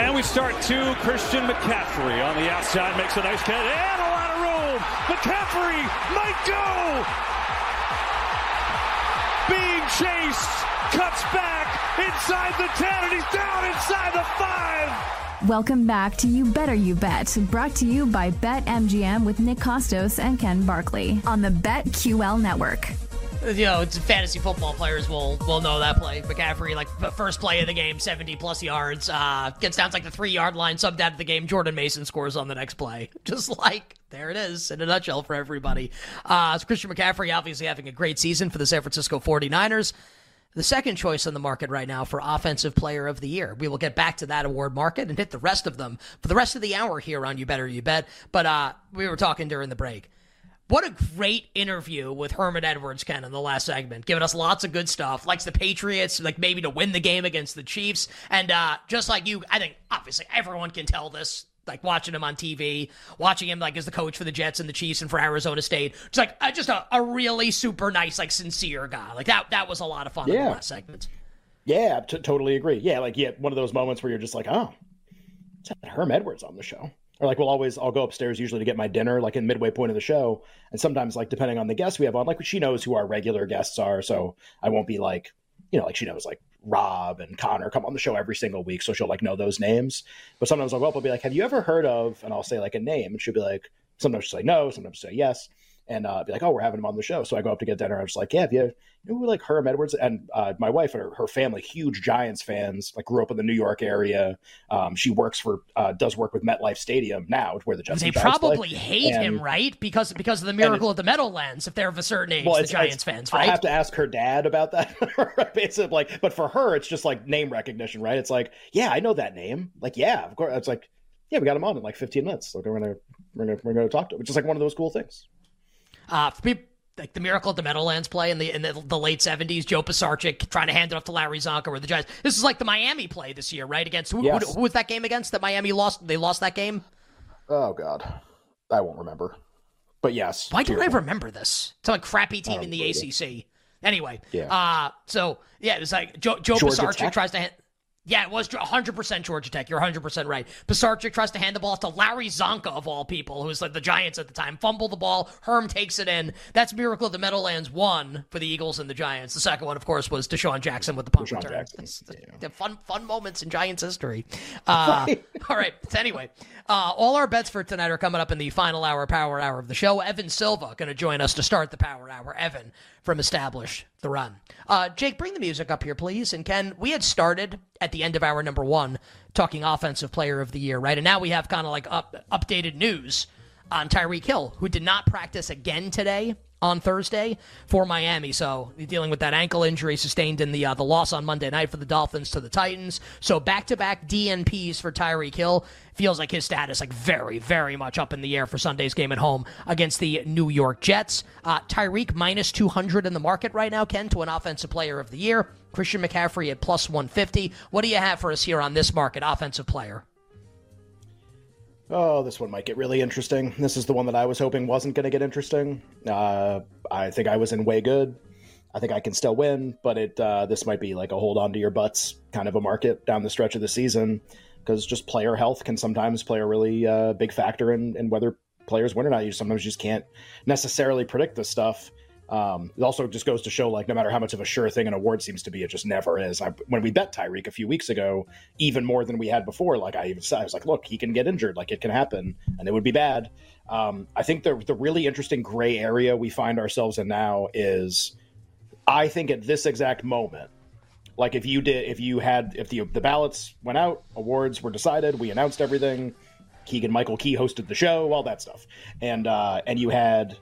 And we start to Christian McCaffrey on the outside, makes a nice cut and a lot of room. McCaffrey might go. Being chased, cuts back inside the 10, and he's down inside the 5. Welcome back to You Better You Bet, brought to you by BetMGM with Nick Kostos and Ken Barkley on the BetQL network. You know, fantasy football players will will know that play. McCaffrey, like the first play of the game, seventy plus yards, uh, gets down to like the three yard line, subbed out of the game. Jordan Mason scores on the next play. Just like there it is in a nutshell for everybody. Uh, so Christian McCaffrey obviously having a great season for the San Francisco 49ers the second choice on the market right now for Offensive Player of the Year. We will get back to that award market and hit the rest of them for the rest of the hour here on You Better You Bet. But uh, we were talking during the break. What a great interview with Herman Edwards, Ken, in the last segment, giving us lots of good stuff. Likes the Patriots, like maybe to win the game against the Chiefs. And uh, just like you, I think obviously everyone can tell this like watching him on TV, watching him like as the coach for the Jets and the Chiefs and for Arizona State. It's like uh, just a, a really super nice, like sincere guy. Like that that was a lot of fun yeah. in the last segment. Yeah, t- totally agree. Yeah, like yeah, one of those moments where you're just like, oh, it's Herm Edwards on the show. Or like we'll always I'll go upstairs usually to get my dinner, like in midway point of the show. And sometimes like depending on the guests we have on, like she knows who our regular guests are, so I won't be like, you know, like she knows like Rob and Connor come on the show every single week, so she'll like know those names. But sometimes I'll go up, I'll be like, "Have you ever heard of?" And I'll say like a name, and she'll be like, sometimes she'll say no, sometimes she'll say yes and uh, be like, "Oh, we're having him on the show." So I go up to get dinner. I'm just like, "Yeah, have you, you know who like Herm Edwards?" And uh, my wife and her, her, family, huge Giants fans. Like, grew up in the New York area. Um, she works for, uh, does work with MetLife Stadium now, where the Jets. They probably play. hate and, him, right? Because because of the miracle of the Meadowlands. If they're of a certain age, well, the Giants fans, right? I have to ask her dad about that. Basically, like, but for her, it's just like name recognition, right? It's like, yeah, I know that name. Like, yeah, of course. It's like, yeah, we got him on in like 15 minutes. Like, we're gonna we're gonna we're gonna talk to him, which is like one of those cool things. Uh, for people like the Miracle at the Meadowlands play in the in the, the late seventies, Joe Pisarcik trying to hand it off to Larry Csonka or the Giants. This is like the Miami play this year, right? Against who, yes. who, who was that game against? That Miami lost. They lost that game. Oh God, I won't remember. But yes. Why don't I remember this? It's like crappy team in the ACC. Anyway, yeah. Uh, so yeah, it was like Joe, Joe Pisarcik tries to. Hand, yeah, it was 100% Georgia Tech. You're 100% right. Pisarcik tries to hand the ball off to Larry Csonka, of all people, who's like the Giants at the time. Fumble the ball. Herm takes it in. That's Miracle of the Meadowlands one for the Eagles and the Giants. The second one, of course, was DeSean Jackson with the punt DeSean return. Jackson, yeah. the fun, fun moments in Giants history. Uh, all right. So anyway, uh, all our bets for tonight are coming up in the final hour, power hour of the show. Evan Silva going to join us to start the power hour. Evan from Establish the Run. Uh, Jake, bring the music up here, please. And Ken, we had started at the end of our number one talking offensive player of the year, right? And now we have kind of like up, updated news on Tyreek Hill, who did not practice again today on Thursday for Miami. So dealing with that ankle injury sustained in the uh, the loss on Monday night for the Dolphins to the Titans. So back to back DNPs for Tyreek Hill. Feels like his status like very very much up in the air for Sunday's game at home against the New York Jets. Uh, Tyreek minus 200 in the market right now, Ken, to an offensive player of the year. Christian McCaffrey at plus 150. What do you have for us here on this market, offensive player? Oh, this one might get really interesting. This is the one that I was hoping wasn't going to get interesting. Uh, I think I was in way good. I think I can still win, but it uh, this might be like a hold on to your butts kind of a market down the stretch of the season because just player health can sometimes play a really uh, big factor in, in whether players win or not. You sometimes just can't necessarily predict this stuff. Um, it also just goes to show, like, no matter how much of a sure thing an award seems to be, it just never is. I, when we bet Tyreek a few weeks ago, even more than we had before, like I even said, I was like, look, he can get injured, like it can happen, and it would be bad. Um, I think the the really interesting gray area we find ourselves in now is, I think at this exact moment, like if you did, if you had, if the the ballots went out, awards were decided, we announced everything. Keegan Michael Key hosted the show, all that stuff, and uh, and you had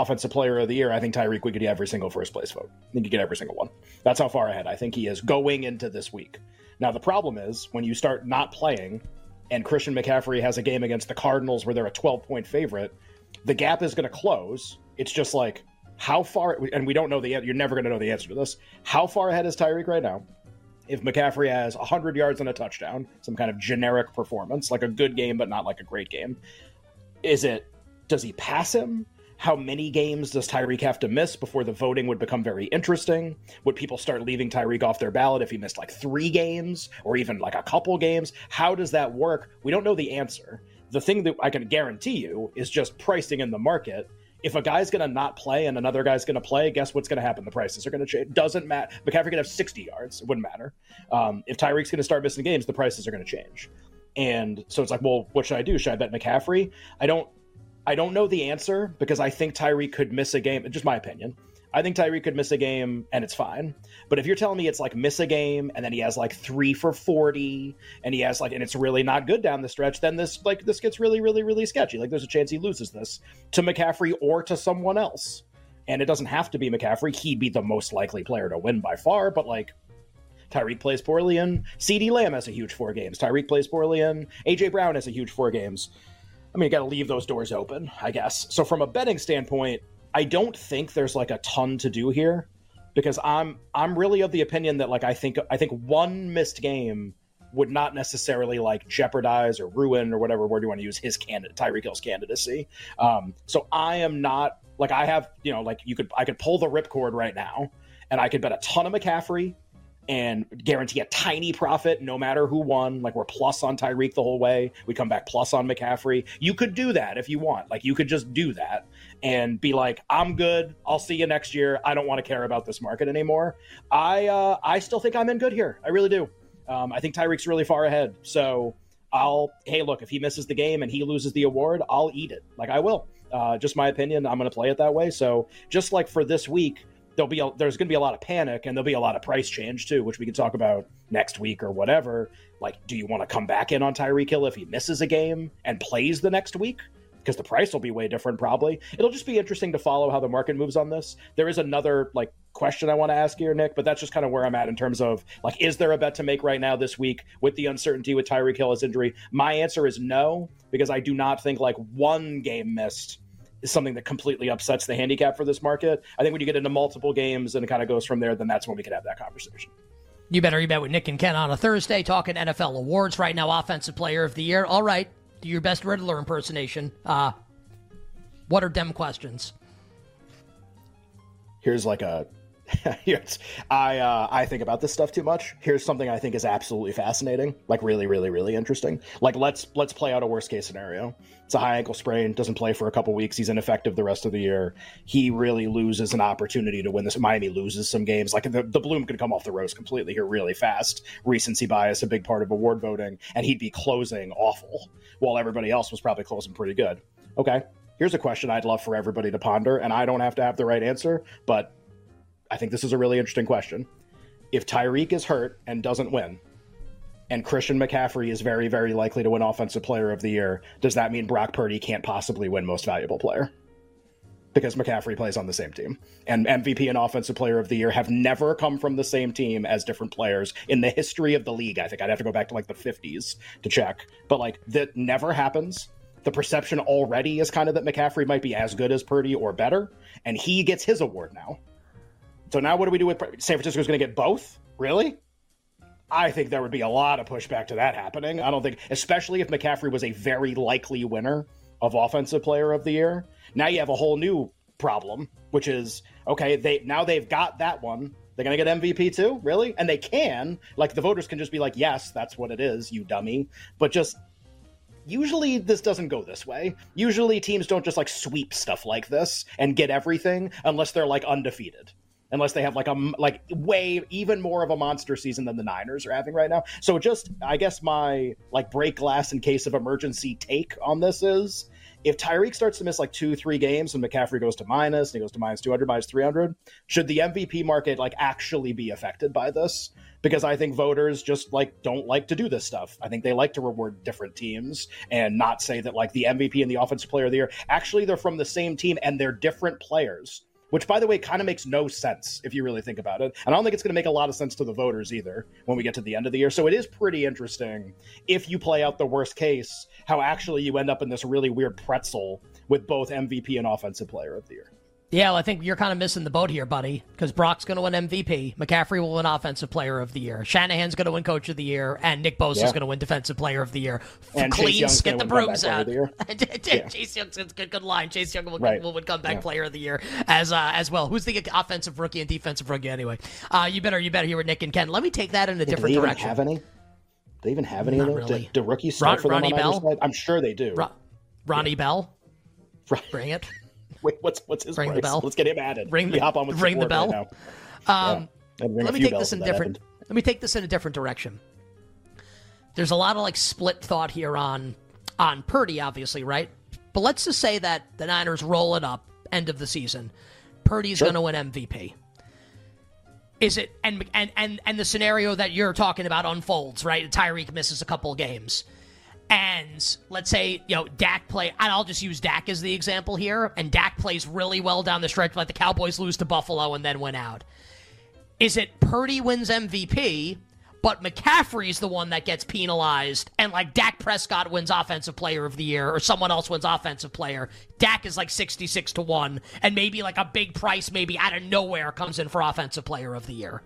offensive player of the year, I think Tyreek would get every single first place vote. I think you get every single one. That's how far ahead I think he is going into this week. Now the problem is when you start not playing, and Christian McCaffrey has a game against the Cardinals where they're a 12 point favorite, the gap is going to close. It's just like how far, and we don't know the you're never going to know the answer to this. How far ahead is Tyreek right now? If McCaffrey has 100 yards and a touchdown, some kind of generic performance, like a good game but not like a great game, is it does he pass him? How many games does Tyreek have to miss before the voting would become very interesting? Would people start leaving Tyreek off their ballot if he missed like three games or even like a couple games? How does that work? We don't know the answer. The thing that I can guarantee you is just pricing in the market. If a guy's going to not play and another guy's going to play, guess what's going to happen? The prices are going to change. Doesn't matter. McCaffrey could have 60 yards. It wouldn't matter. Um, if Tyreek's going to start missing games, the prices are going to change. And so it's like, well, what should I do? Should I bet McCaffrey? I don't I don't know the answer because I think Tyree could miss a game. Just my opinion. I think Tyree could miss a game and it's fine. But if you're telling me it's like miss a game and then he has like three for forty and he has like and it's really not good down the stretch, then this like this gets really, really, really sketchy. Like there's a chance he loses this to McCaffrey or to someone else. And it doesn't have to be McCaffrey. He'd be the most likely player to win by far, but like Tyreek plays poorly and CeeDee Lamb has a huge four games. Tyreek plays poorly and AJ Brown has a huge four games. I mean, you got to leave those doors open, I guess. So from a betting standpoint, I don't think there's like a ton to do here because I'm I'm really of the opinion that like I think I think one missed game would not necessarily like jeopardize or ruin or whatever word you want to use his candidate Tyreek Hill's candidacy. Um, so I am not like I have you know like you could I could pull the ripcord right now and I could bet a ton of McCaffrey and guarantee a tiny profit no matter who won. Like we're plus on Tyreek the whole way. We come back plus on McCaffrey. You could do that if you want. Like you could just do that and be like, I'm good. I'll see you next year. I don't want to care about this market anymore. I uh, I still think I'm in good here. I really do. Um, I think Tyreek's really far ahead. So I'll hey look if he misses the game and he loses the award, I'll eat it. Like I will. Uh, just my opinion. I'm going to play it that way. So just like for this week there'll be a, there's going to be a lot of panic and there'll be a lot of price change too, which we can talk about next week or whatever. Like, do you want to come back in on Tyreek Hill if he misses a game and plays the next week? Because the price will be way different, probably. It'll just be interesting to follow how the market moves on this. There is another like question I want to ask here, Nick, but that's just kind of where I'm at in terms of like, is there a bet to make right now this week with the uncertainty with Tyreek Hill's injury? My answer is no, because I do not think like one game missed is something that completely upsets the handicap for this market. I think when you get into multiple games and it kind of goes from there, then that's when we could have that conversation. You better you bet with Nick and Ken on a Thursday talking NFL awards right now. Offensive Player of the Year. All right, do your best Riddler impersonation. Uh, what are dem questions? Here's like a I uh, I think about this stuff too much. Here's something I think is absolutely fascinating, like really, really, really interesting. Like let's let's play out a worst case scenario. It's a high ankle sprain, doesn't play for a couple weeks. He's ineffective the rest of the year. He really loses an opportunity to win this. Miami loses some games. Like the, the bloom could come off the rose completely here really fast. Recency bias, a big part of award voting, and he'd be closing awful while everybody else was probably closing pretty good. Okay, here's a question I'd love for everybody to ponder, and I don't have to have the right answer, but I think this is a really interesting question. If Tyreek is hurt and doesn't win, and Christian McCaffrey is very, very likely to win Offensive Player of the Year, does that mean Brock Purdy can't possibly win Most Valuable Player? Because McCaffrey plays on the same team. And MVP and Offensive Player of the Year have never come from the same team as different players in the history of the league. I think I'd have to go back to like the 50s to check. But like, that never happens. The perception already is kind of that McCaffrey might be as good as Purdy or better. And he gets his award now. So now what do we do with San Francisco's going to get both? Really? I think there would be a lot of pushback to that happening. I don't think, especially if McCaffrey was a very likely winner of Offensive Player of the Year. Now you have a whole new problem, which is okay. They now they've got that one. They're gonna get MVP too, really? And they can. Like the voters can just be like, "Yes, that's what it is, you dummy." But just usually this doesn't go this way. Usually teams don't just like sweep stuff like this and get everything unless they're like undefeated. Unless they have like a like way even more of a monster season than the Niners are having right now. So just I guess my like break glass in case of emergency take on this is if Tyreek starts to miss like two, three games and McCaffrey goes to minus and he goes to minus 200, minus 300, should the MVP market like actually be affected by this? because I think voters just like don't like to do this stuff. I think they like to reward different teams and not say that like the MVP and the offensive player of the year actually they're from the same team and they're different players. Which, by the way, kind of makes no sense if you really think about it. And I don't think it's going to make a lot of sense to the voters either when we get to the end of the year. So it is pretty interesting if you play out the worst case, how actually you end up in this really weird pretzel with both MVP and offensive player of the year. Yeah, well, I think you're kind of missing the boat here, buddy, because Brock's going to win MVP. McCaffrey will win Offensive Player of the Year. Shanahan's going to win Coach of the Year, and Nick Bosa yeah. is going to win Defensive Player of the Year. And Cleans, get the brooms out. yeah. Chase Young's a good, good line. Chase Young will, right. will win Comeback yeah. Player of the Year as uh, as well. Who's the offensive rookie and defensive rookie anyway? Uh, you better you better hear what Nick and Ken. Let me take that in a different do they direction. Even have any? Do they even have any Not of those? Really. Do, do rookies start Ron, for them Ronnie on Bell? I'm sure they do. Ron, Ronnie Bell. Right. Bring it. Wait, what's what's his ring price? the bell. Let's get him added. Ring the, hop on with ring the bell. Right um, yeah. let me take this in different. Happened. Let me take this in a different direction. There's a lot of like split thought here on on Purdy, obviously, right? But let's just say that the Niners roll it up end of the season. Purdy's sure. going to win MVP. Is it and and and and the scenario that you're talking about unfolds, right? Tyreek misses a couple games and let's say you know Dak play, and I'll just use Dak as the example here, and Dak plays really well down the stretch, like the Cowboys lose to Buffalo and then win out. Is it Purdy wins MVP, but McCaffrey's the one that gets penalized, and like Dak Prescott wins Offensive Player of the Year, or someone else wins Offensive Player? Dak is like sixty-six to one, and maybe like a big price, maybe out of nowhere, comes in for Offensive Player of the Year.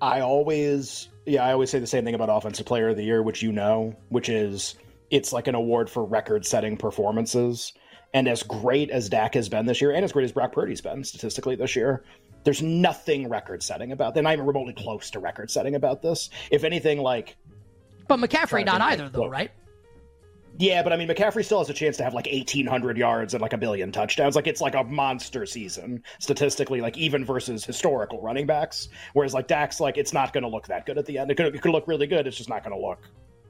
I always yeah, I always say the same thing about Offensive Player of the Year, which you know, which is it's like an award for record setting performances. And as great as Dak has been this year, and as great as Brock Purdy's been statistically this year, there's nothing record setting about. They're not even remotely close to record setting about this. If anything, like. But McCaffrey not either, though, right? Yeah, but I mean, McCaffrey still has a chance to have like 1,800 yards and like a billion touchdowns. Like, it's like a monster season statistically, like even versus historical running backs. Whereas, like, Dak's, like, it's not going to look that good at the end. It could, it could look really good. It's just not going to look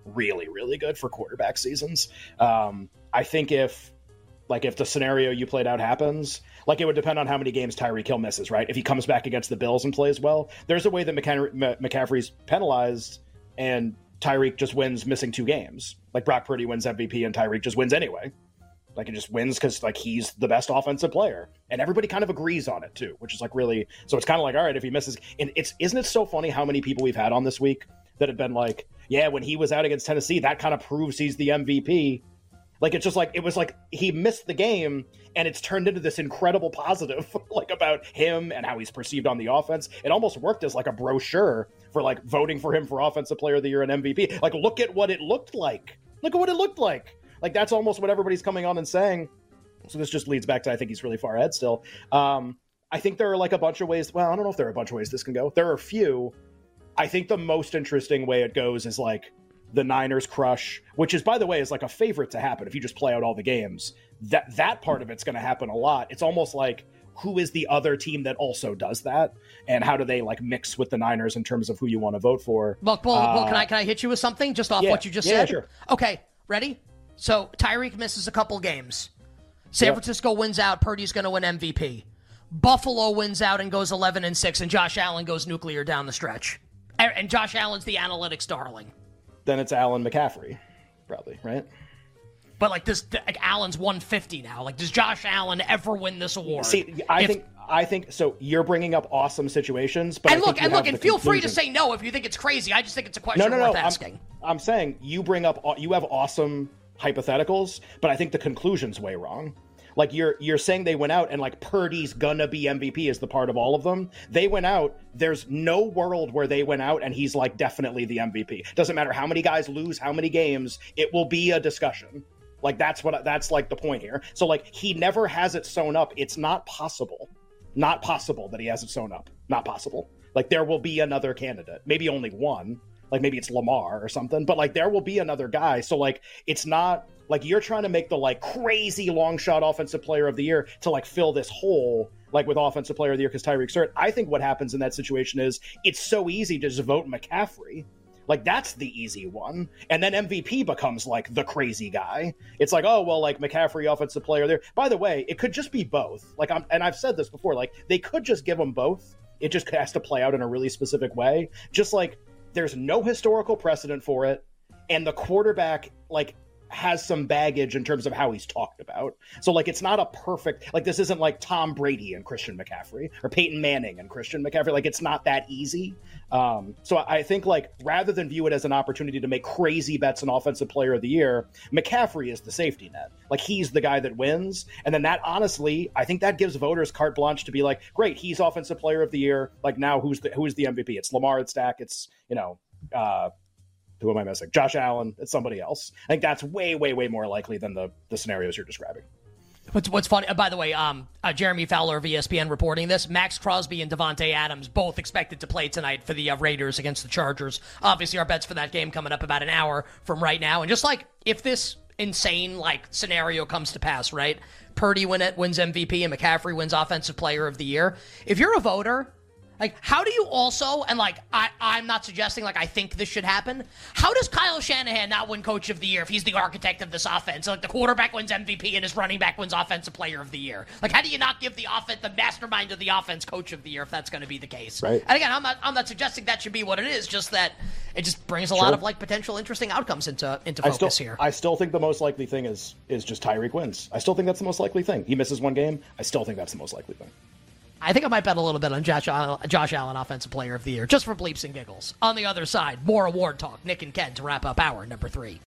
really, really good for quarterback seasons. Um, I think if, like, if the scenario you played out happens, like, it would depend on how many games Tyreek Hill misses, right? If he comes back against the Bills and plays well, there's a way that McCaffrey's penalized and Tyreek just wins missing two games. Like Brock Purdy wins MVP and Tyreek just wins anyway. Like he just wins because like he's the best offensive player, and everybody kind of agrees on it too, which is like really. So it's kind of like all right if he misses, and it's isn't it so funny how many people we've had on this week that have been like, yeah, when he was out against Tennessee, that kind of proves he's the MVP. Like it's just like it was like he missed the game, and it's turned into this incredible positive, like about him and how he's perceived on the offense. It almost worked as like a brochure for like voting for him for offensive player of the year and MVP. Like, look at what it looked like. Look at what it looked like. Like that's almost what everybody's coming on and saying. So this just leads back to I think he's really far ahead still. Um, I think there are like a bunch of ways. Well, I don't know if there are a bunch of ways this can go. There are a few. I think the most interesting way it goes is like the Niners crush, which is by the way is like a favorite to happen if you just play out all the games. That that part of it's going to happen a lot. It's almost like who is the other team that also does that? And how do they like mix with the niners in terms of who you want to vote for? Well, well, uh, well can i can i hit you with something just off yeah, what you just yeah, said? sure. okay ready? So tyreek misses a couple games. San yep. francisco wins out purdy's going to win mvp buffalo wins out and goes 11 and 6 and josh allen goes nuclear down the stretch. And josh allen's the analytics darling. Then it's allen mccaffrey probably right but like this, like Allen's 150 now. Like, does Josh Allen ever win this award? See, I if, think I think so. You're bringing up awesome situations, but and look, and look, and feel conclusion. free to say no if you think it's crazy. I just think it's a question no, no, worth no. asking. I'm, I'm saying you bring up you have awesome hypotheticals, but I think the conclusion's way wrong. Like you're you're saying they went out and like Purdy's gonna be MVP is the part of all of them. They went out. There's no world where they went out and he's like definitely the MVP. Doesn't matter how many guys lose, how many games. It will be a discussion. Like that's what that's like the point here. So like he never has it sewn up. It's not possible. Not possible that he has it sewn up. Not possible. Like there will be another candidate. Maybe only one, like maybe it's Lamar or something, but like there will be another guy. So like it's not like you're trying to make the like crazy long shot offensive player of the year to like fill this hole like with offensive player of the year because Tyreek's hurt. I think what happens in that situation is it's so easy to just vote McCaffrey. Like that's the easy one. And then MVP becomes like the crazy guy. It's like, oh well, like McCaffrey offensive player there. By the way, it could just be both. Like I'm and I've said this before, like they could just give them both. It just has to play out in a really specific way. Just like there's no historical precedent for it, and the quarterback like has some baggage in terms of how he's talked about. So like it's not a perfect like this isn't like Tom Brady and Christian McCaffrey or Peyton Manning and Christian McCaffrey. Like it's not that easy. Um, so I think like rather than view it as an opportunity to make crazy bets on offensive player of the year, McCaffrey is the safety net. Like he's the guy that wins. And then that honestly, I think that gives voters carte blanche to be like, great, he's offensive player of the year. Like now who's the who's the MVP? It's Lamar, it's Dak, it's you know, uh, who am I missing? Josh Allen. It's somebody else. I think that's way, way, way more likely than the the scenarios you're describing. What's what's funny? Uh, by the way, um, uh, Jeremy Fowler of ESPN reporting this. Maxx Crosby and Davante Adams both expected to play tonight for the uh, Raiders against the Chargers. Obviously, our bets for that game coming up about an hour from right now. And just like if this insane like scenario comes to pass, right? Purdy win it, wins MVP and McCaffrey wins Offensive Player of the Year. If you're a voter like, how do you also, and like, I, I'm not suggesting like I think this should happen. How does Kyle Shanahan not win Coach of the Year if he's the architect of this offense? Like, the quarterback wins MVP and his running back wins Offensive Player of the Year. Like, how do you not give the offense, the mastermind of the offense, Coach of the Year if that's going to be the case? Right. And again, I'm not, I'm not suggesting that should be what it is. Just that it just brings a sure. lot of like potential interesting outcomes into into focus I still, here. I still think the most likely thing is is just Tyreek wins. I still think that's the most likely thing. He misses one game. I still think that's the most likely thing. I think I might bet a little bit on Josh Allen, Josh Allen, Offensive Player of the Year, just for bleeps and giggles. On the other side, more award talk. Nick and Ken to wrap up hour number three.